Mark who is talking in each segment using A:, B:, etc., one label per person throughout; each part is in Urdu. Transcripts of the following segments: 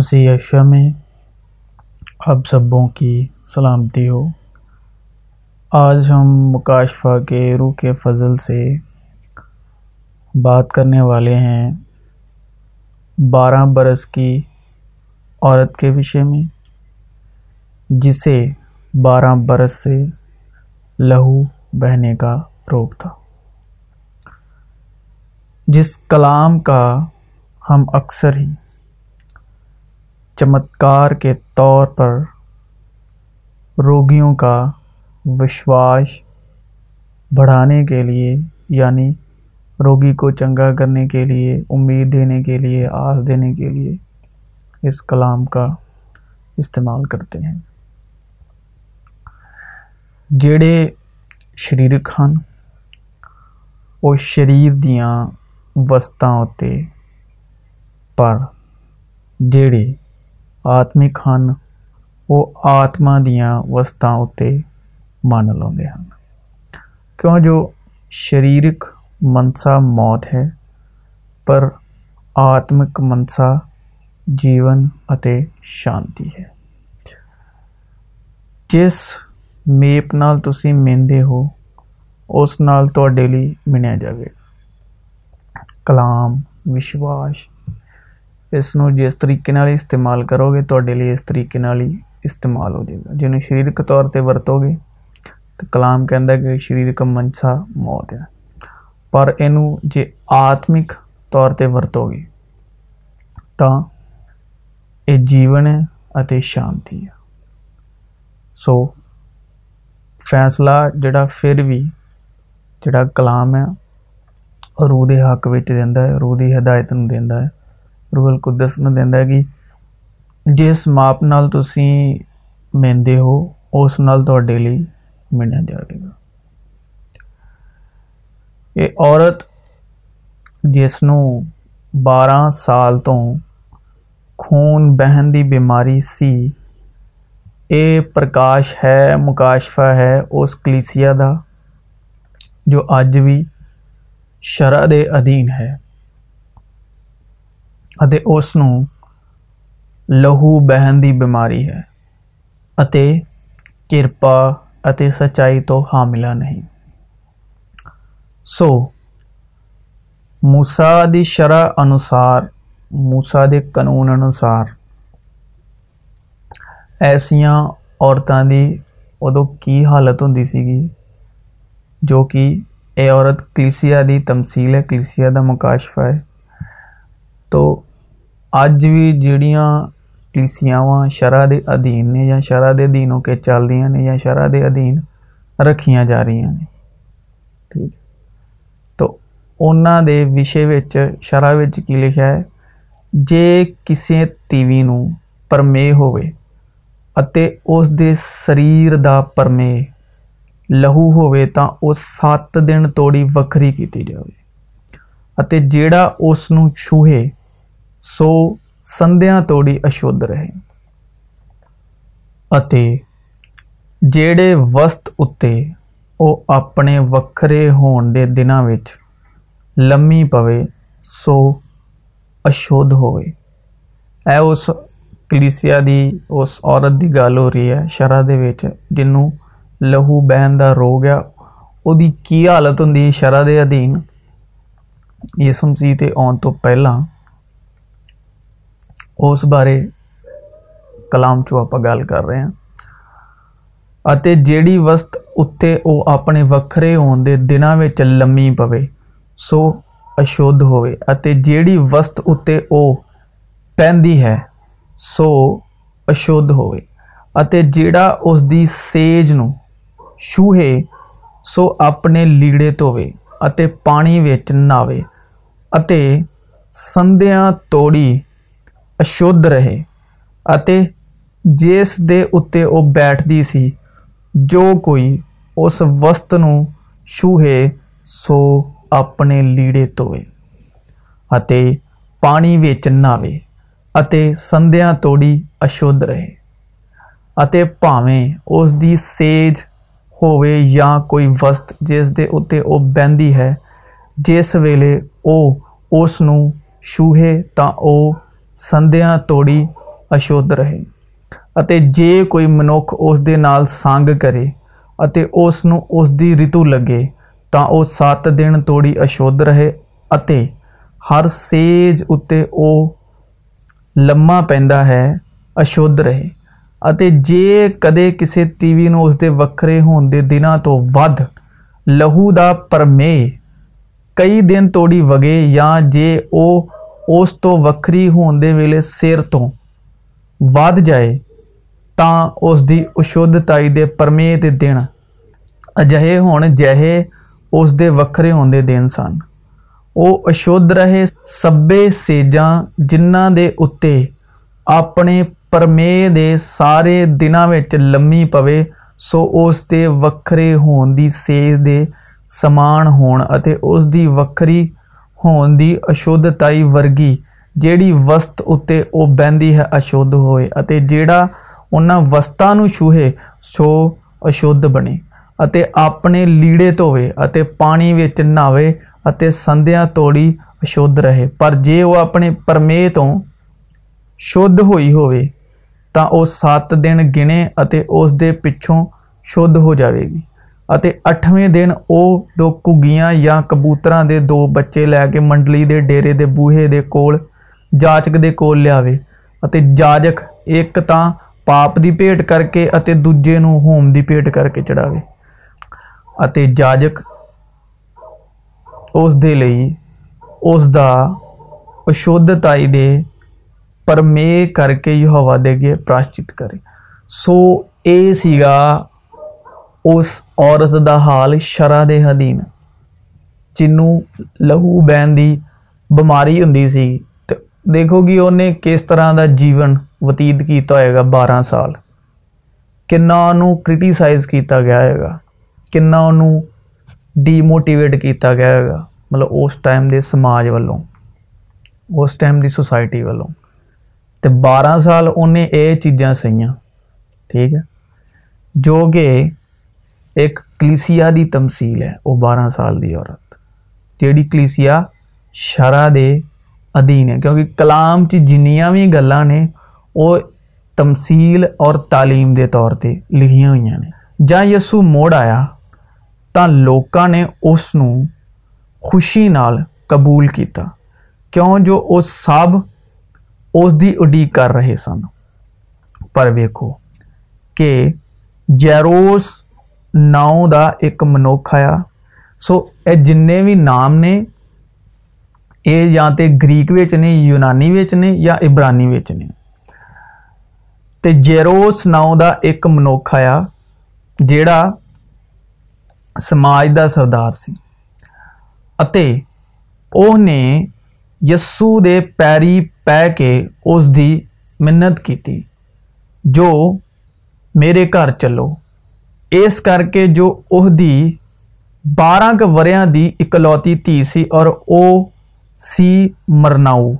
A: مسیح اشیا میں آپ سبوں کی سلامتی ہو۔ آج ہم مکاشفہ کے روح کے فضل سے بات کرنے والے ہیں۔ بارہ برس کی عورت کے وشے میں، جسے بارہ برس سے لہو بہنے کا روگ تھا۔ جس کلام کا ہم اکثر ہی چمتکار کے طور پر روگیوں کا وشواس بڑھانے کے لیے یعنی روگی کو چنگا کرنے کے لیے امید دینے کے لیے آس دینے کے لیے اس کلام کا استعمال کرتے ہیں جڑے شریرک ਹਨ ਉਹ ਸਰੀਰ ਦੀਆਂ ਵਸਤਾਂ ਉੱਤੇ ਪਰ ਜਿਹੜੇ آتک ہم آتما دستا اتنے من لا کیوں جو شریرک منسا موت ہے پر آتمک منسا جیون شانتی ہے جس میپ نال تھی ملتے ہو اس نالے لی منیا جائے گا کلام وشواس اس طریقے استعمال کرو گے تو اس طریقے استعمال ہو جائے گا جن سریرک طور پہ ورتو گے تو کلام کہہ دے سریک منسا موت ہے پر یہ جی آتمک طور پہ ورتو گے تو یہ جیون ہے شانتی ہے سو فیصلہ جڑا پھر بھی جڑا کلام ہے روح کے حق دیا ہے روح کی ہدایت نا رو قدرس میں دینا کہ جس ماپ نال تھی ملتے ہو اس نال تے لی جائے گا یہ عورت جس بارہ سال تو خون بہن کی بیماری سی یہ پرکاش ہے مقاشفا ہے اس کلیسی کا جو اج بھی شرح کے ادھی ہے ਅਤੇ ਉਸ ਨੂੰ ਲਹੂ ਬਹਿਣ ਦੀ ਬਿਮਾਰੀ ਹੈ ਅਤੇ ਕਿਰਪਾ ਅਤੇ ਸਚਾਈ ਤੋਂ ਹਾਮਿਲਾ ਨਹੀਂ ਸੋ موسا ਦੀ ਸ਼ਰਾ ਅਨੁਸਾਰ موسا ਦੇ ਕਾਨੂੰਨ ਅਨੁਸਾਰ ਐਸੀਆਂ ਔਰਤਾਂ ਦੀ ਉਦੋਂ ਕੀ ਹਾਲਤ ਹੁੰਦੀ ਸੀਗੀ ਜੋ ਕਿ ਇਹ ਔਰਤ ਕਲੀਸਿਆ ਦੀ ਤਮਸੀਲ ਹੈ ਕਲੀਸਿਆ ਦਾ ਮੁਕਾਸ਼ਫਾ ਹੈ ਤੋ اج بھی جلسیاو شرح کے ادھی نے یا شرح کے ادھی ہو کے چلتی ہیں یا شرح کے ادھی رکھیاں جا رہی ہیں ٹھیک تو انہیں وشے شرح کی لکھا ہے جی کسی تیویو پرمے ہو اس کے سریر کا پرمے لہو ہوا وہ سات دن توڑی وکری کی جائے جاس چوہے سو سدیا توڑی اشدھ رہے جڑے وسط اتنے وہ اپنے وقرے ہون کے دنوں لمی پو سو اشدھ ہو اس کلیسیا اس عورت کی گل ہو رہی ہے شرح جنوں لہو بہن کا روگ آ حالت ہوں شرح کے ادھی یسم چیز آن تو پہلے اس بارے کلام چوں آپ گل کر رہے ہیں جہی وسط اتنے وہ اپنے وکرے ہونا لمی پوے سو اشدھ ہوے جہی وست اتنے وہ پہنتی ہے سو اشدھ ہو جا اسج ن چوہے سو اپنے لیڑے دوے پانی ناوے سندھیا توڑی اشدھ رہے جس کے اتنے وہ بٹھتی سی جو کوئی اس وسط نوہے سو اپنے لیڑے دوے پانی ویچ ناوے سندیا توڑی اشدھ رہے پاویں اس کی سیج ہوے یا کوئی وسط جس کے اتنے وہ بہتی ہے جس ویل وہ اسے تو دیا توڑی اشدھ رہے جی کوئی منک اسگ کرے اس کی ریتو لگے تو وہ سات دن توڑی اشدھ رہے ہر سیج اتنے وہ لما پہ اشدھ رہے جی کسی تیوی نو اس کے وکرے ہونے دنوں تو ودھ لہو کا پرمے کئی دن توڑی وگے یا جے وہ اس وکری ہونے ویل سر تو ود جائے تو اس کی اشدھتا پرمے کے دن اجھے ہوئے اس وکرے ہونے دن سن وہ اشدھ رہے سبھی سیجاں جہاں کے اتنے اپنے پرمے کے سارے دنوں لمی پو سو اس وکرے ہون کی سیج کے سمان ہون اتنی وکری ہون اشدتا ورگی جہی وسط اتنے وہ بہتی ہے اشو ہوئے جہاں ان وسط چوہے سو اشدھ بنے اپنے لیڑے دوے پانی ناوے سدھیا توڑی اشدھ رہے پر جی وہ اپنے پرمے تو شدھ ہوئی ہو سات دن گنے اس پچھوں شدھ ہو جائے گی اٹھویں دن وہ دو گیا یا کبوترا دون بچے لے کے منڈلی کے ڈیرے دے بوہے کے کوچک کو لیاجک ایک تو پاپ کی بھیکٹ کر کے دوجے نو کی بھے کر کے چڑھا جاجک اس کے لیدھتا پرمے کر کے یہ ہوا دے پراشچ کرے سو یہ سا اس عورت کا حال شرح دین جنوں لہو بہن کی بماری ہوں سی تو دیکھو کہ انہیں کس طرح کا جیون بتیت کیا ہوگا بارہ سال کنہوں کریٹیسائز کیا گیا ہے گا کنا ڈیموٹیویٹ کیا گیا ہے گا مطلب اس ٹائم کے سماج وس ٹائم کی سوسائٹی و بارہ سال ان چیزیں سہیں ٹھیک ہے جو کہ ایک کلیسیا دی تمثیل ہے، وہ بارہ سال دی عورت۔ جیڑی کلیسیا شرع دے ادین ہے، کیونکہ کلام چ جنیاں بھی گلاں نے، وہ تمثیل اور تعلیم دے طور تے لکھیاں ہوئی نے۔ جاں یسو موڑ آیا تو ਲੋਕਾਂ نے اس خوشی نال قبول ਕਬੂਲ کیوں جو ਜੋ سب اس ਉਸ ਦੀ کر رہے سن۔ پر ਪਰ کہ ਕਿ جیروس ناؤ ایک منوکھ آ سو یہ جنے بھی نام نے یہ یا تو گریکانی یا ابرانی نے تو زیروس ناؤ کا ایک منوکھ آ جڑا سماج کا سردار سے اس نے یسو دے پیریں پہ اس کی منت کی جو میرے گھر چلو اس کر کے جو اس بارہ وریا کی اکلوتی تھی سی اور وہ سی مرناؤ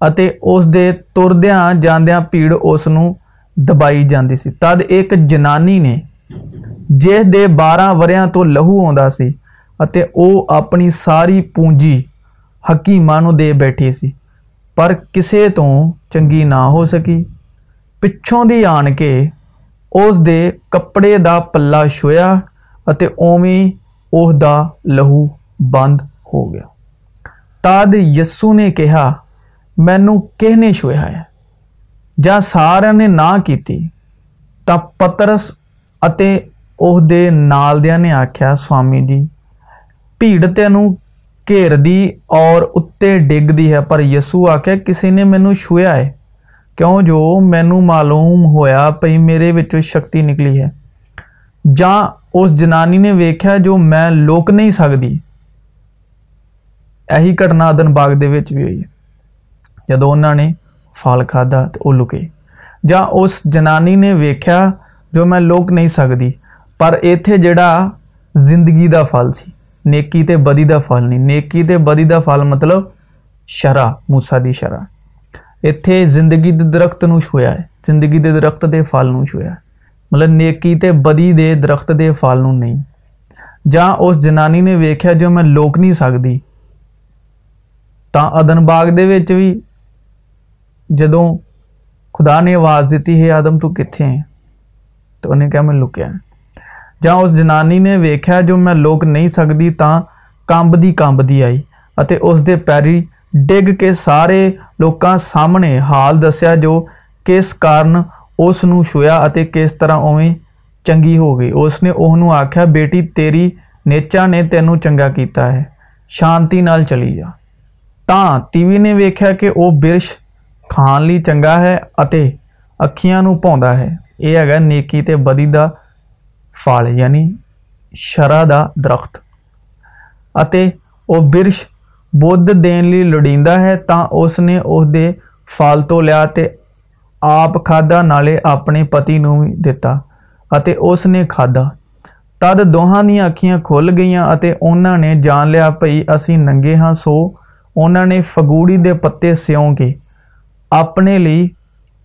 A: اسے تردی جان اس دبائی جاتی سب ایک جنانی نے جس کے بارہ وریا تو لہو آ ساری پونجی حکیم دے بٹھی سی پر کسی تو چنگی نہ ہو سکی پچھوں کی آن کے اس کے کپڑے کا پلہ چھویا او میں اس کا لہو بند ہو گیا تسو نے کہا مینو کس نے چویا ہے جاریا نے نہتر اسالی نے آخیا سوامی جی بھیڑتے گھیرتی اور اتنے ڈگتی ہے پر یسو آخیا کسی نے مینو چوہا ہے کیوں جو مینوں معلوم ہوایا پی میرے شکتی نکلی ہے جس جنانی نے ویخیا جو میں لوک نہیں سکتی اہی گھٹنا آدن باغ کے ہوئی ہے جب انہوں نے فل کھا تو وہ لوکے جس جنانی نے ویخیا جو میں لوک نہیں سکتی پر اتے جہاں زندگی کا فل سی نی بدھی کا فل نہیں نی ب کا فل مطلب شرا موسا کی شرح اتنے زندگی کے درختوں چھویا ہے زندگی کے درخت کے فلوں چھویا مطلب نیکی تو بدی دے درخت کے فلوں نہیں جا اس جنانی نے ویخیا جو میں لوک نہیں سکتی تدن باغ کے جدو خدا نے آواز دیتی ہے آدم تہ میں لکیا جا اس جنانی نے ویکیا جو میں لوک نہیں سکتی تو کمبنی کمبنی آئی اور اسے پیر ڈگ کے سارے لوک سامنے حال دسیا جو کس کارن اس نو شویا اسویا کس طرح اوی چنگی ہو گئی اس نے اوہ نو آکھا بیٹی تیری نیچا نے تینو چنگا کیتا ہے شانتی نال چلی جا تاں تیوی نے ویکھا کہ اوہ برش کھان لی چنگا ہے اتے اکھیاں نو پوندا ہے اے اگر نیکی تے بدی دا فال یعنی شرح دا درخت وہ برش بدھ دن لی ہے تو اس نے اسے فالتو لیا آپ کھادا نال اپنے پتی دس نے کھا تد دون اکھیاں کھل گئی اور انہوں نے جان لیا بھئی ابھی ننگے ہاں سو انہوں نے فگوڑی کے پتے سیون کے اپنے لی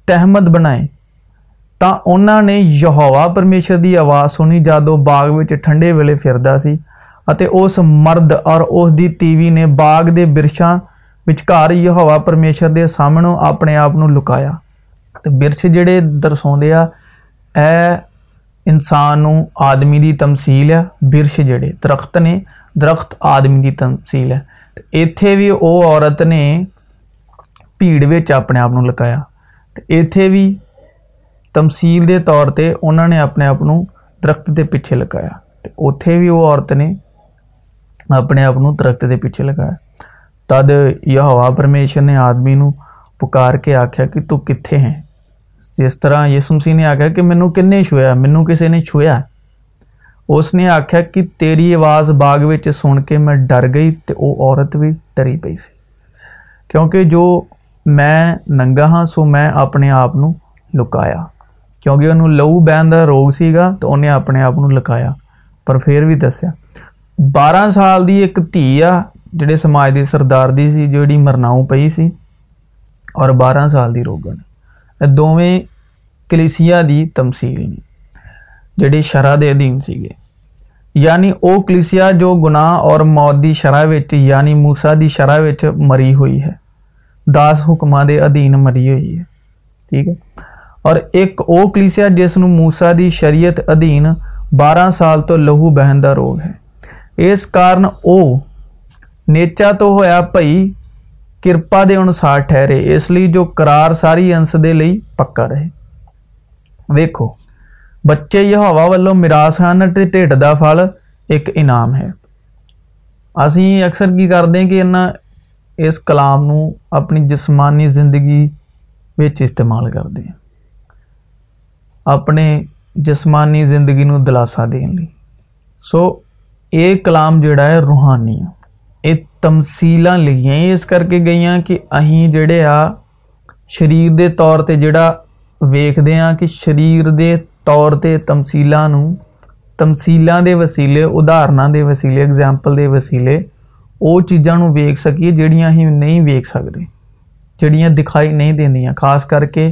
A: تحمد بنا تو انہوں نے یہوا پرمیشر کی آواز سنی جب وہ باغے ویلے پھرتا سا اس مرد اور اس کی تیوی نے باغ کے برشان وار ہی ہوا پرمیشر کے سامنے اپنے آپ کو لکایا تو برش جہے درسا یہ انسان آدمی کی تمسیل ہے برش جڑے درخت نے درخت آدمی کی تمسیل ہے اتنے بھی وہ عورت نے بھیڑ اپنے آپ لکایا تو اتے بھی تمسیل کے طور پہ انہوں نے اپنے آپ درخت کے پچھے لکایا اتنے بھی وہ عورت نے اپنے آپ کو ترخت کے پیچھے لگایا تد یوا پرمیشر نے آدمیوں پکار کے آخیا کہ تھی ہے جس طرح یسمسی نے آخیا کہ منوں کن چھویا منوں کسی نے چھویا اس نے آخا کہ تیری آواز باغ سن کے میں ڈر گئی تو وہ عورت بھی ڈری پی کیونکہ جو میں نگا ہاں سو میں اپنے آپ لکایا کیونکہ انہوں لو بہن کا روگ سا تو انہیں اپنے آپ کو لکایا پر پھر بھی دسیا بارہ سال کی ایک دھی آ جڑے سماجی سردار کی جہی مرناؤ پیسی اور بارہ سال کی روگ دلیش کی تمسیل نے جیڑے شرح کے ادھین سکے یعنی وہ کلسیا جو گنا اور موت کی شرح یعنی موسا کی شرح مری ہوئی ہے دس حکماں ادھین مری ہوئی ہے ٹھیک ہے اور ایک کلسیا جس موسا کی شریعت ادھین بارہ سال تو لہو بہن کا روگ ہے اس کارنچا تو ہوا پائی کرپا کے انوسار ٹھہرے اس لیے جو کرار ساری انس دے لی پکا رہے ویکو بچے ہوا واسطے ڈھڈ کا فل ایک انعام ہے اِسی اکثر کی کرتے کہ انہیں اس کلام اپنی جسمانی زندگی استعمال کرتے ہیں اپنے جسمانی زندگی کو دلاسا دن سو یہ کلام جڑا ہے روحانی یہ تمسیل لگی ہی اس کر کے گئی ہیں کہ اہیں جڑے آ شریر دے طور تے جڑا ویک دے جا کہ شریر دے طور تے تمسیلہ نو تمسیلہ دے پہ تمسیلان تمسیلانے وسیع ادارنوں کے وسیع اگزامپل کے وسیع وہ چیزوں جڑیاں ہی نہیں ویک سکتے جڑیاں دکھائی نہیں دیا خاص کر کے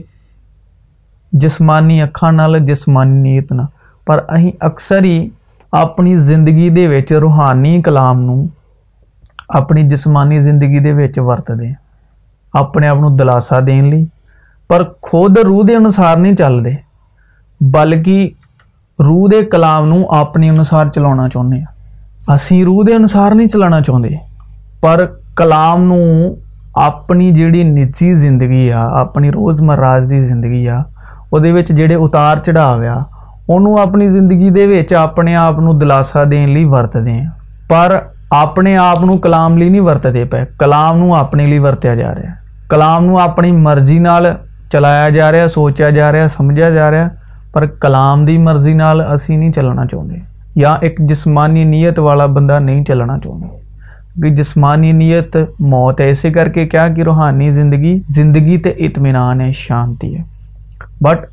A: جسمانی اکھان جسمانی نیت نہ پر اہیں اکثر ہی اپنی زندگی دے کے روحانی کلام نو اپنی جسمانی زندگی دے ویچ ورت وتدے اپنے اپنو کو دلاسا دن لی پر خود روح دے انسار نہیں چل دے بلکہ روح دے کلام نو اپنی انسار اپنے انوسار اسی چاہتے دے انسار نہیں چلانا چون دے پر کلام نو اپنی جیڑی نیچی زندگی آ اپنی روز مراز دی زندگی آ وہ جی اتار چڑھاوا انہوں اپنی زندگی کے اپنے آپ کو دلاسا دن لی ورتدے پر اپنے آپ کو کلام لی نہیں ورتتے پے کلام اپنے لی ورتیا جا رہا کلام اپنی مرضی نال چلایا جا رہا سوچا جا رہا سمجھا جا رہا پر کلام کی مرضی نال نہیں چلنا چاہتے یا ایک جسمانی نیت والا بندہ نہیں چلنا چاہتے جسمانی نیت موت ہے اسی کر کے کیا کہ روحانی زندگی زندگی کے اطمینان ہے شانتی ہے بٹ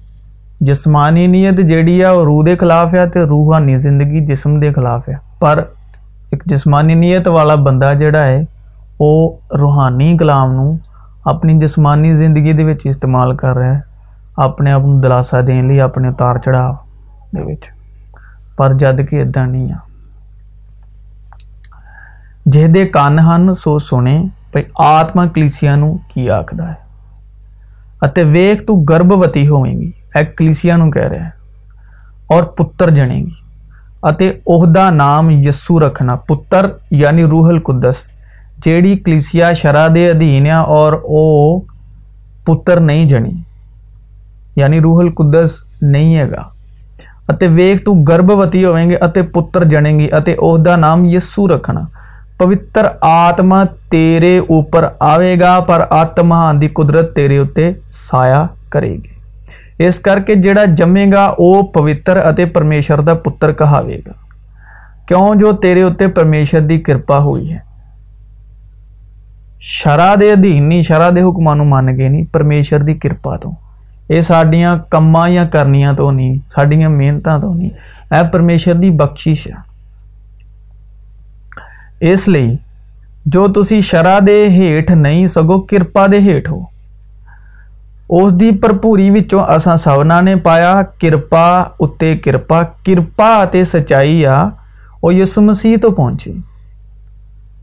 A: جسمانی نیت جہی ہے وہ روح کے خلاف ہے تو روحانی زندگی جسم کے خلاف ہے۔ پر ایک جسمانی نیت والا بندہ جہرا ہے، وہ روحانی کلاب نی جسمانی زندگی کے استعمال کر رہا ہے، اپنے آپ کو دلاسا دن لی اپنے اتار چڑھاؤ پر جبکہ ادا نہیں آ جن سو سنے بھائی آتما کلیسیا کی آخر ہے؟ گربوتی ہوئے گی۔ ایک کلیشیا کہہ رہے ہیں اور پتر جنے گی اس کا نام یسو رکھنا پتر یعنی روحل قدس جی کلیشیا شرح کے ادھی آ اور وہ پتر نہیں جنے یعنی روحل قدس نہیں ہے گا اتر ویخ تو گربھوتی ہوئے گیتر جنے گی اس کا نام یسو رکھنا پوتر آتما تیر اوپر آئے گا پر آت مہان کی قدرت تیرے اتنے سایا کرے گی اس کر کے جا جمے گا وہ پوتر پرمےشور کا پتر کہا کیوں جو تیرے اتنے پرمیشور کی کرپا ہوئی ہے شرح کے ادھی نہیں شرح کے حکمانوں مان گئے نہیں پرمیشور کی کرپا تو یہ سڈیاں کماں یا کرنیا تو نہیں سڈیاں محنت تو نہیں یہ پرمےشوری بخش ہے اس لیے جو تھی شرح کے ہیٹ نہیں سگو کرپا دھیٹ ہو اس بھرپوریوں اصل سبنہ نے پایا کرپا اتنے کرپا کرپا کے سچائی آ وہ اس مسیح تو پہنچی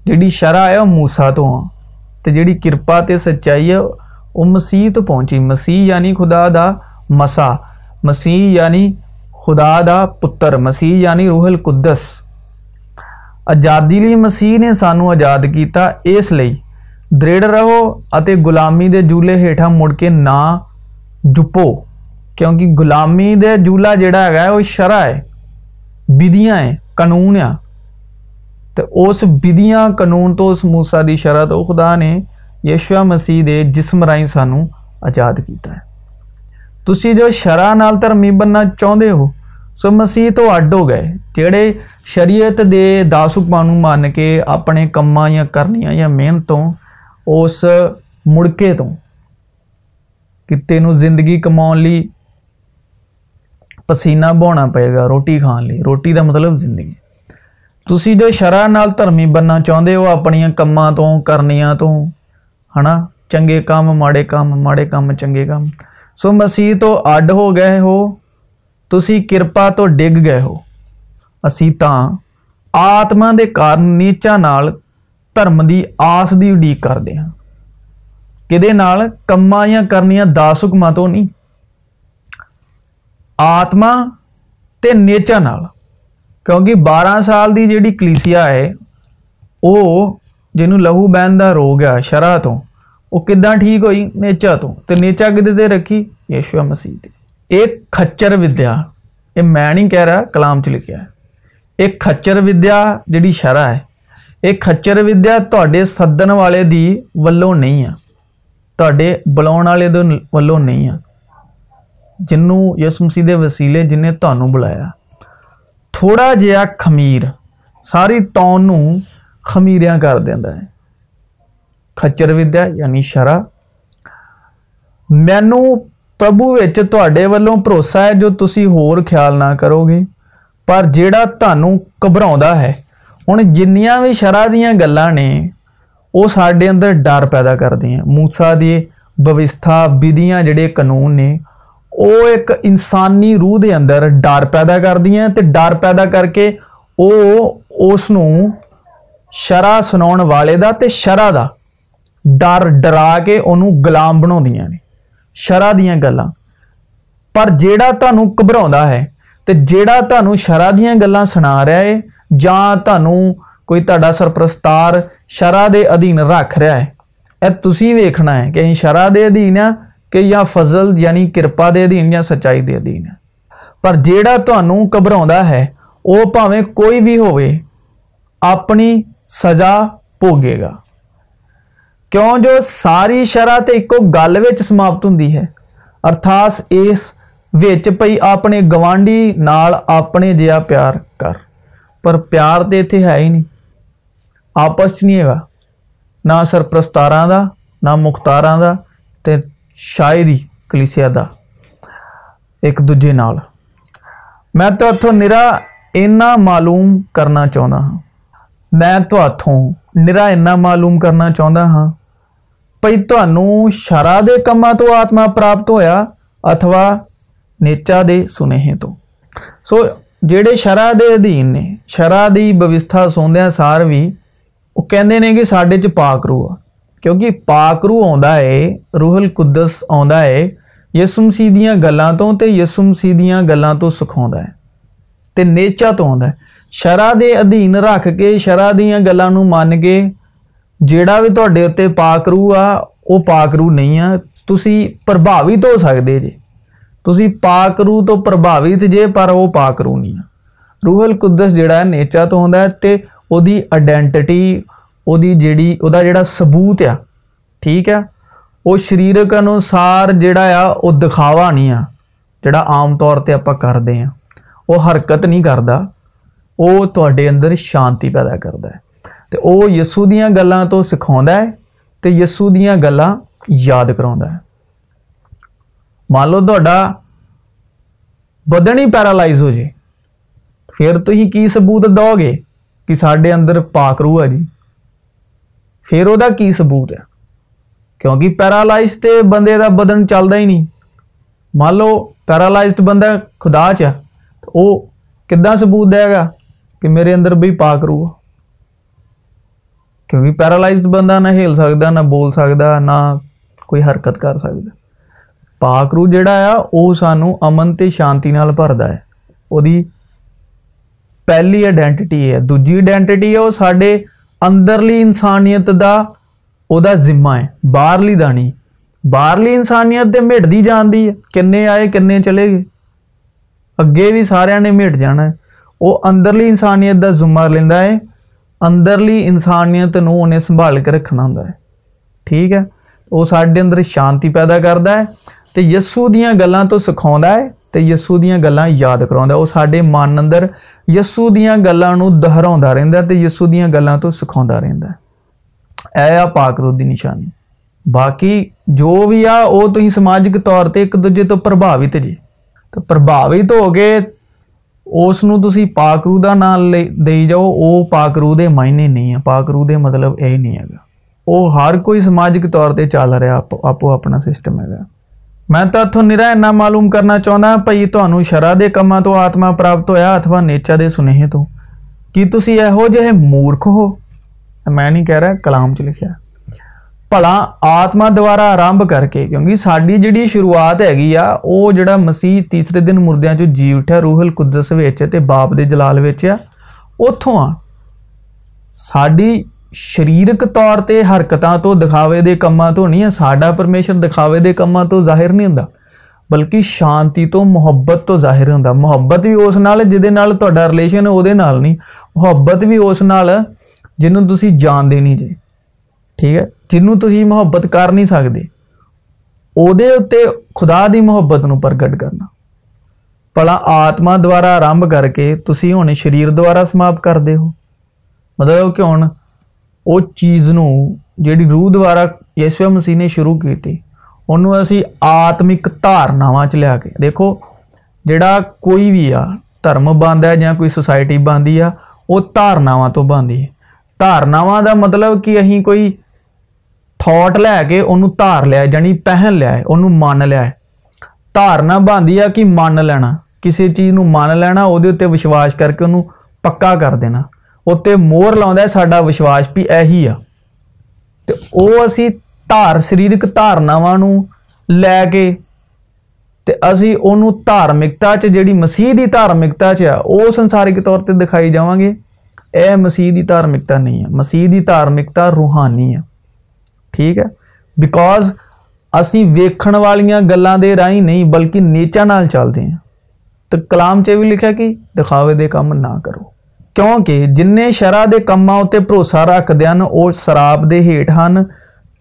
A: جہی شرح ہے موسا تو آ جڑی کرپا کے سچائی ہے وہ مسیح تو پہنچی مسیح یعنی خدا کا مسا مسیح یعنی خدا کا پتر مسیح یعنی روحل قدس آزادی مسیح نے سانو آزاد کیا اس لیے درڑ رہو غلامی جولہے ہیٹاں مڑ کے نہ جپو کیونکہ غلامی جولہ جہاں ہے وہ شرح ہے بدھیاں ہے قانون آس بدیاں قانون تو اس موسا کی شرح تو خدا نے یشوا مسیح جسم راہ سانو آزاد کیا تھی جو شرح نالمی بننا چاہتے ہو سو مسیح تو اڈ ہو گئے جہے شریعت کے داس بانو مان کے اپنے کام یا کر اس مڑکے تو کتے زندگی کماؤ لی پسینا بہنا پائے گا روٹی کھان لی روٹی کا مطلب زندگی تھی جو شرح دھرمی بننا چاہتے ہو اپنیاں کام تو کرنیا تو ہے نا چنے کام ماڑے کم ماڑے کم چنے کام سو مسیح تو اڈ ہو گئے ہو تھی کرپا تو ڈگ گئے ہو آتما دار نیچا نال درم کی آس کی اڈیق کرتے ہیں کدے کما یا کرسک متو نہیں آتما تو نیچا نال کیونکہ بارہ سال کی جڑی کلیسیا ہے وہ جنوب لہو بہن کا رو گیا شرح تو وہ کداں ٹھیک ہوئی نیچا تو نیچا کدھر رکھی یشور مسیح یہ کچر ودیا یہ میں نہیں کہہ رہا کلام سے لکھا ہے یہ کچر ودیا جی شرح ہے یہ کچر ودیا تے سدن والے دیوں نہیں ہے بلاؤ والے دلوں نہیں آ جنوں یس مسیحے وسیع جن نے تو بلایا تھوڑا جہا خمیر ساری تو خمیریا کر دے کچر ودیا یعنی شرا مبھوڈے وروسہ ہے جو تصویر ہو کرو گے پر جاؤں گھبراؤن ہے ہوں ج بھی شرح د وہ سڈ اندر ڈر پیدا کردی ہیں موسا دی ووسھا بدھیاں جڑے قانون نے وہ ایک انسانی روح کے اندر ڈر پیدا کردی ہے تو ڈر پیدا کر کے وہ اس شرح سنا والے کا شرح کا ڈر ڈرا کے انہوں گلام بنا دیا شرح دیا گلا پر جڑا تعنوں گھبراؤن ہے تو جہاں تک شرح دیا گلا سنا رہے کوئی ترپرستار شرح کے ادھی رکھ رہا ہے یہ تینا ہے کہ شرح کے ادھی ہیں کہ یا فضل یعنی کرپا کے ادھی یا سچائی کے ادھین پر جاؤں گھبرا ہے وہ پاویں کوئی بھی ہو اپنی سزا پوگے گا کیوں جو ساری شرح تو ایک گل واپت ہوں ارتاس اس پہ اپنے گوانی نال اپنے جہاں پیار کر پر پیار تو اتنے ہے ہی نہیں آپس نہیں ہے نہ سرپرستار دا نہ مختاراں کا شاید ہی کلسیاد دا ایک دوجے نال میں تو اتھوں نرا اتنا معلوم کرنا چاہتا ہاں میں تو تھو نرا ایسا معلوم کرنا چاہتا ہاں پئی تو انو شرا دے کما تو آتما پرابت ہویا اتھوا نیچا دے سنے ہیں تو سو جہیں شرح کے ادھی نے شرح کی ووسھا سوندہ سار بھی وہ کہہ رہے ہیں کہ سڈے چا کرو آ کیونکہ پا کرو آ روحل قدس آئے یسم سی دیا گلوں تو یسم سی دیا گلوں تو سکھاؤنچا تو آ شرح کے ادھی رکھ کے شرح دیا گلوں مان کے جڑا بھی تھوڑے اتنے پاکرو آ وہ پاکرو نہیں آ تو پربھاوت ہو سکتے جی تو کرو تو پربھاوت جے پر وہ پاک رو نہیں آ روحل قدر جاچر تو آدھا تو وہی آئیڈینٹٹی وہ جڑی وہ ثبوت ہے ٹھیک ہے وہ سریرک انوسار جڑا آ وہ دکھاوا نہیں آ جڑا آم طور پہ آپ کرتے ہیں وہ حرکت نہیں کرتا وہ تے اندر شانتی پیدا کرتا تو وہ یسو دیا گلوں تو سکھاؤ ہے تو یسو دیا گلا یاد کرا ہے مان لوڈا بدن ہی پیرالائز ہو جائے پھر تھی کی سبوت دہ گے کہ سارے اندر پا کرو ہے جی پھر وہ سبوت ہے کیونکہ پیرالائز تو بندے کا بدن چلتا ہی نہیں مان لو پیرالائزڈ بندہ خدا چا تو وہ کبوت دے گا کہ میرے اندر بھائی پا کرو کیونکہ پیرالائزڈ بندہ نہ ہیل سکتا نہ بول سکتا نہ کوئی حرکت کر سکتا پاکرو جہاں وہ سنوں امن تانتی بھرتا ہے وہی پہلی آئیڈینٹٹی ہے دوڈینٹٹی وہ سارے اندرلی انسانیت کا وہاں ہے باہرلی دانی باہرلی انسانیت تو مٹ دی جان دی کنے آئے کن چلے گئے اگیں بھی سارا نے مٹ جانا ہے وہ اندرلی انسانیت کا زمہ لینا ہے اندرلی انسانیت نبھال کے رکھنا ہوں ٹھیک ہے وہ سارے اندر شانتی پیدا کرتا ہے تو یسو دیا گلوں تو سکھاؤ ہے تو یسو دیا گلوں یاد کرا سارے من اندر یسو دیا گلوں دہراؤن تو یسو دیا گلوں تو سکھاؤ رہتا یہ آکرو کی نشانی باقی جو بھی آ وہ تھی سماجک طور پہ ایک دوجے تو پربھاوت جی تو پربھاوت ہو گئے اسی پا کرو کا نام لے دے جاؤ وہ پا کرو کے معائنے نہیں ہے پاکرو دے مطلب یہ نہیں ہے گا وہ ہر کوئی سماجک طور پہ چل رہا اپ آپ اپنا سسٹم ہے میں تو تھو نا اِنہ معلوم کرنا چاہوں گا بھائی تمہیں شرح کے کام تو آتما پراپت ہوا اتوا نیچر کے سنہے تو کی تھی یہ مورکھ ہو میں نہیں کہہ رہا کلام چ لکھا پلا آتما دوبارہ آرمب کر کے کیونکہ ساری جی شروعات ہے وہ جا مسیح تیسرے دن مرد چی اٹھا روہل قدرس ویچے باپ کے جلال ویچا اتوں ساری شریرک طور پہ حرکتوں تو دکھاوے کے کام تو نہیں ساڈا پرمیشر دکھاوے کے کام تو ظاہر نہیں ہوں گا بلکہ شانتی محبت تو ظاہر ہوں محبت بھی اس نال جا رشن وہ نہیں محبت بھی اس نال جنوں تھی جانتے نہیں جی ٹھیک ہے جنوں تھی محبت کر نہیں سکتے وہ خدا کی محبت کو پرگٹ کرنا پلا آتما دوارا آرم کر کے تُری ہوں شریر دوارا سماپ کرتے ہو مطلب کہ ہوں وہ چیزوں جی رو دوارا یسو مسیح نے شروع کی وہیں آتمک دارناوا چی دیکھو جا کوئی بھی آرم بنتا یا کوئی سوسائٹی بنتی ہے وہ دارنا تو بنتی ہے دارناوا مطلب کہ اہم کوئی تھوٹ لے کے انہوں دھار لیا جانی پہن لیا ہے وہ لیا ہے دارنا بنتی ہے کہ من لینا کسی چیزوں من لینا وہ کر کے انہوں پکا کر دینا اتنے مور لا سا وشواس بھی اہ آسیرک دھارنا لے کے انہوں دارمکتا جیڑی مسیح کی دارمکتا وہ سنسارک طور پہ دکھائی جاؤں گے یہ مسیح کی دارمکتا نہیں ہے مسیح کی دارمکتا روحانی ہے ٹھیک ہے بیکوز ابھی وی والوں کے راہ نہیں بلکہ نیچا نال چلتے ہیں تو کلام سے بھی لکھے کہ دکھاوے دے کم نہ کرو کیونکہ جنہیں شرح کے کاموں اتنے بھروسہ رکھتے ہیں وہ شراب کے ہیٹ ہیں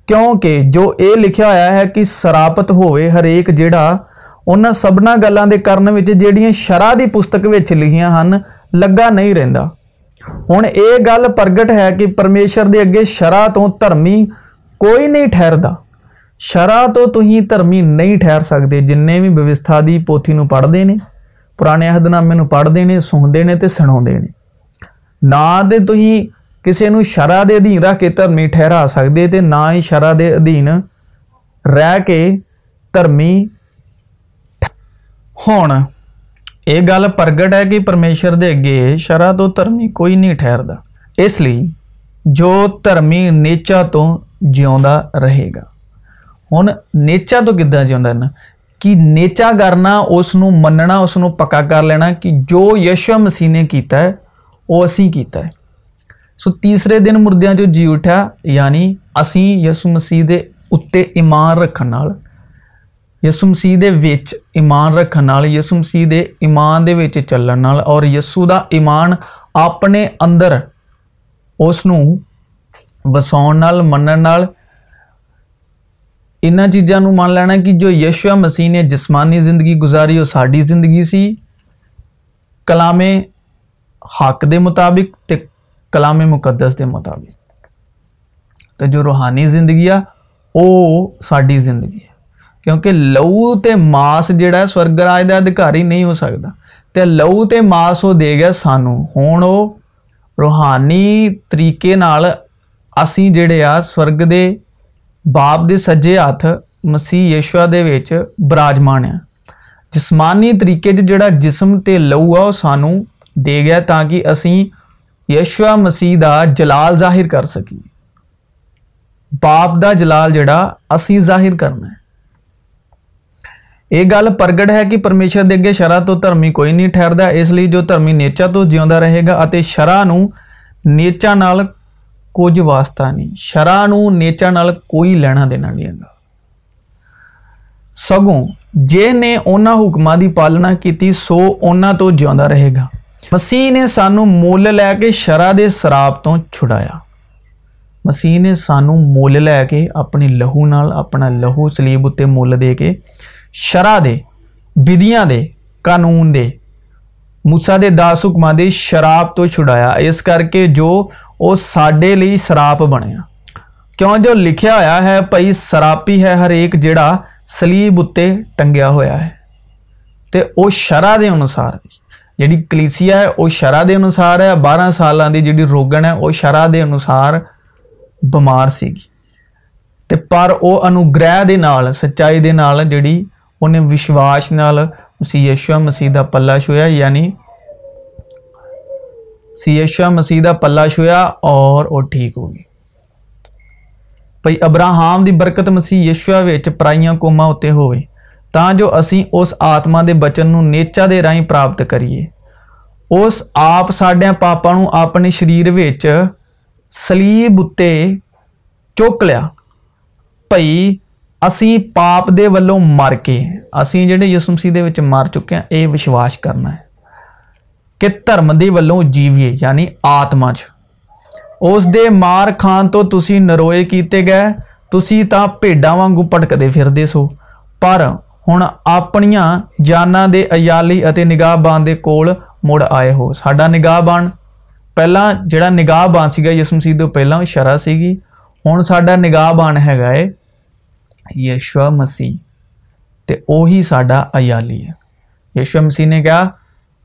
A: کیوںکہ جو یہ لکھا ہوا ہے کہ سراپت ہوئے ہرک جڑا ان سب گلوں کے کرن جرح کی پستک لکھی ہیں لگا نہیں رہ یہ گل پرگٹ ہے کہ پرمیشور اگیں شرح تو دھرمی کوئی نہیں ٹھہرا شرح تو تھی دھرمی نہیں ٹھہر سکتے جنے بھی ووسھا دی پوتھی پڑھتے ہیں پرانے ہدنامے پڑھتے ہیں سنتے ہیں تو سنا نہ ہی کسی شرح کے ادھی رکھ کے درمی ٹھہرا سر نہ ہی شرح کے ادھی رہ کے درمی ہوں یہ گل پرگٹ ہے کہ پرمیشور اگیں شرح تو دھرمی کوئی نہیں ٹھہرتا اس لیے جو دھرمی نیچا تو جیوا رہے گا ہوں نیچا تو کدا جی کہ نیچا کرنا اس کو مننا اس کو پکا کر لینا کہ جو یشو مسیح نے کیا وہ اِسی تیسرے دن مردوں جو جی اٹھا یعنی اِسی یسو مسیح ایمان رکھنے یسو مسیح ایمان رکھنے یسو مسیح کے ایمان دور چلن اور یسو کا ایمان اپنے اندر اس وساؤ نال منہ چیزوں کو مان لینا کہ جو یسو مسیح نے جسمانی زندگی گزاری وہ ساری زندگی سی کلا میں حق دے مطابق تے کلام مقدس دے مطابق۔ تے جو روحانی زندگی آ او ساڈی زندگی ہے۔ کیونکہ لو تے ماس جڑا ہے سورگ راج دا ادھکاری نہیں ہو سکدا۔ تے لہو تے ماس او دے گیا سانو۔ ہن او روحانی طریقے نال اسی جڑے ਆ سورگ دے باپ دے سجے ਹੱਥ مسیح ਯੇਸ਼ੂਆ دے ਵਿੱਚ ਬਰਾਜਮਾਨ ਆ ਜਿਸਮਾਨੀ ਤਰੀਕੇ 'ਚ ਜਿਹੜਾ ਜਿਸਮ ਤੇ ਲਹੂ ਆ دے تاکہ اُسی یشوا مسیح کا جلال ظاہر کر سکے باپ کا جلال جہاں اصیں ظاہر کرنا یہ گل پرگٹ ہے کہ پرمیشور دے کے شرح تو درمی کوئی نہیں ٹھہرتا اس لیے جو درمی نیچا تو جیوا رہے گا شرح نیچا نال کچھ واسطہ نہیں۔ شرح کو نیچا نال کوئی لینا دینا سگوں جن نے انہوں حکم کی پالنا کی سو ان جا رہے گا۔ مسیح نے سانو مول لے کے سرح دے سراب تو چھڑایا مسیح نے سانو مول لے کے اپنی لہو نال اپنا لہو سلیب اتنے مول دے کے شرح دے بدھیاں كانون دے موسا دیس دے شراب تو چھڑایا اس کر کے جو وہ سڈے لیاپ بنیا کیوں جو لكھیا ہوا ہے بھائی سراپی ہے ہر ایک جڑا سلیب اتنے ٹنگیا ہویا ہے تے وہ شرح كے انوسار جی کلیفیا ہے وہ شرح کے انوسار ہے بارہ سال جی روگن ہے وہ شرح کے انوسار بمار سی پر وہ انگریہ سچائی دے وشواس یشوا مسیح کا پلہ چھویا یعنی یشوا مسیح کا پلہ چھویا اور وہ ٹھیک ہو گئی پھر ابراہم کی برکت مسیحشا پرائیں کوما اتنے ہو گئی تا جو اِسی اس آتما کے بچن نیچا دے پراپت کریے اس آپ سڈیا پاپا اپنے سریر سلیبتے چوک لیا بھائی اُسی پاپ کے ولو مر کے اے جی یسمسی در چکے ہیں یہ وشواس کرنا کہ دھرم دیوں جیویے یعنی آتما چوس دے مار خان تو نروئے کیتے گئے تُریڈاں وگوں پٹکتے پھرتے سو پر ہوں اپنیاں جانا دیالی نگاہ باند مڑ آئے ہو سا نگاہ بان پہ جڑا نگاہ بانسی یسو مسیح دو پہلے شرح سی ہوں سا نگاہ بان ہے یشوا مسیح تو وہی سڈا اعالی ہے یشو مسیح نے کہا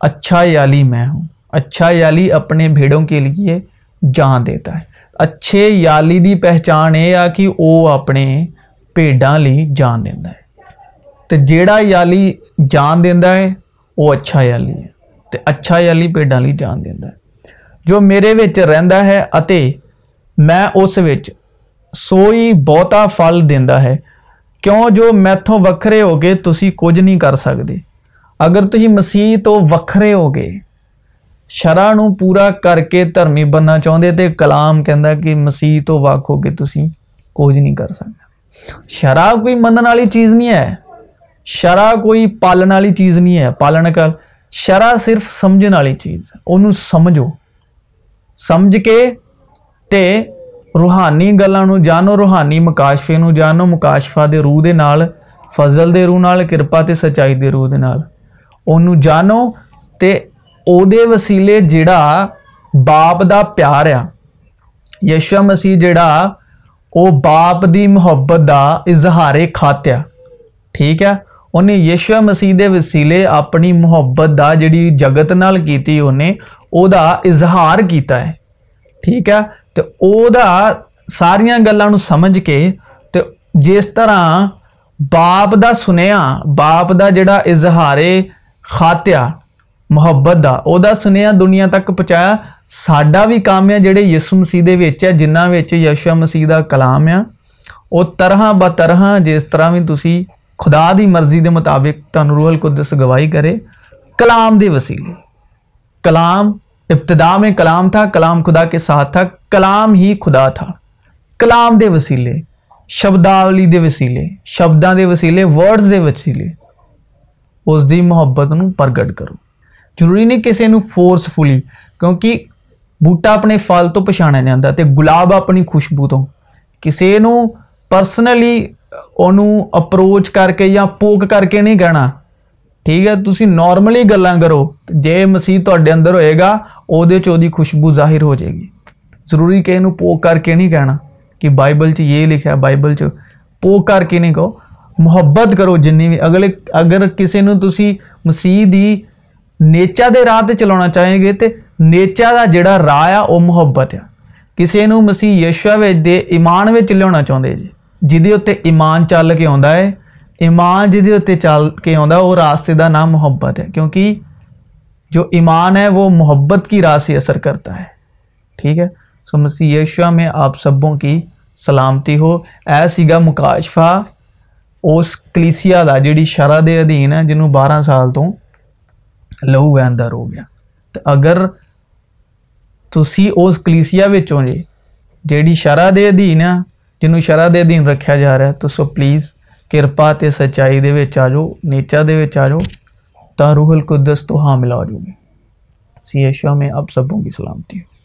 A: اچھا یالی میں ہوں اچھا یالی اپنے بھیڑوں کے لیے جان دیتا ہے اچھے یعنی پہچان یہ آ کہ وہ اپنے پھیڑا لی جان دیا ہے تو جڑا یعنی جان دیا ہے وہ اچھا یعنی ہے۔ اچھا یعنی پیڈا لی جان دینا جو میرے رہرا ہے میں اس بہتا فل دینا ہے۔ کیوں جو میتھوں وکرے ہو گئے توج نہیں کر سکتے اگر تھی مسیح تو وکرے ہو گئے، شرح نوا کر کے دھرمی بننا چاہتے تو کلام کہہ کہ مسیح تو وق ہو کے تیز نہیں کر سک شرح کوئی منع والی چیز نہیں ہے۔ شرح کوئی پالن والی چیز نہیں ہے پالن کر شرح صرف سمجھنے والی چیز وہجو سمجھ کے تو روحانی گلوں جانو روحانی مقاشفے جانو مقاشفا دو دضل د روح کرپا تو سچائی کے روحوں جانو تو وہ وسیع جاپ کا پیار ہے یشو مسیح جہ باپ کی محبت کا اظہار خط آ ٹھیک ہے ان نے یسو مسیح کے وسیع اپنی محبت کا جیڑی جگت نال کی وہ کا اظہار کیا ہے ٹھیک ہے تو وہ سارا گلان سمجھ کے تو جس طرح باپ کا سنہا باپ کا جڑا اظہار خاتیہ محبت کا وہاں سنہا دنیا تک پہنچایا سڈا بھی کام ہے جہے یسو مسیح جی یسو مسیح کا کلام ہے وہ طرح بطرہ جس طرح بھی تسی ਖੁਦਾ ਦੀ ਮਰਜ਼ੀ ਦੇ ਮੁਤਾਬਿਕ ਤੁਹਾਨੂੰ ਰੂਹਲ ਕੁਦਸ ਗਵਾਹੀ ਕਰੇ کلام دے وسیلے۔ کلام ابتدا میں کلام تھا، کلام خدا کے ساتھ تھا، کلام ہی خدا تھا۔ کلام دے وسیلے، شبداولی دے وسیلے، شبداں دے وسیلے ورڈز دے وسیلے۔ اس دی محبت نو ਪ੍ਰਗਟ ਕਰੋ ਜ਼ਰੂਰੀ ਨਹੀਂ ਕਿਸੇ ਨੂੰ ਫੋਰਸਫੁਲੀ ਕਿਉਂਕਿ ਬੂਟਾ ਆਪਣੇ ਫਲ ਤੋਂ ਪਛਾਣਿਆ ਜਾਂਦਾ ਤੇ ਗੁਲਾਬ ਆਪਣੀ ਖੁਸ਼ਬੂ ਤੋਂ ਕਿਸੇ ਨੂੰ ਪਰਸਨਲੀ ان اپ اپروچ کر کے پوک کر کے نہیں کہنا ٹھیک ہے تھی نورملی گلیں کرو جی مسیح تے اندر ہوئے گا وہی خوشبو ظاہر ہو جائے گی ضروری کہے پوک کر کے نہیں کہنا کہ بائبل سے یہ لکھا بائبل سے پوک کر کے نہیں کہو محبت کرو جن بھی اگلے اگر کسی نے تم مسیح کی نیچا دے راہ چلا چاہیں گے تو نیچا کا جڑا راہ آ وہ محبت ہے کسی نے مسیح یشو ایمان لیا چاہتے جی ਜਿਹਦੇ ਉੱਤੇ ایمان ਚੱਲ کے ਆਉਂਦਾ ਹੈ ایمان جدی ہوتے چل کے آتا وہ راستے کا نام محبت ہے کیونکہ جو ایمان ہے وہ محبت کی راہ سے اثر کرتا ہے ٹھیک ہے سو مسیح یشوا میں آپ سبوں کی سلامتی ہو اے سیگا مکاشفہ اس کلیسی دا جیڑی شرح دے ادھین ہے جنہوں بارہ سال تو لہو وہندر ہو گیا تے اگر تسی اس کلیسیا وچوں جے جیڑی شرح دے ادھین ہے جنہوں شرح کے ادھی رکھا جا رہا ہے تو سو پلیز کرپا تو سچائی داؤ نیچا درچ آ جاؤ تو روحل قدرت تو حاملہ ہو جائے گی سی ایشو میں آپ سبوں کی سلامتی ہوں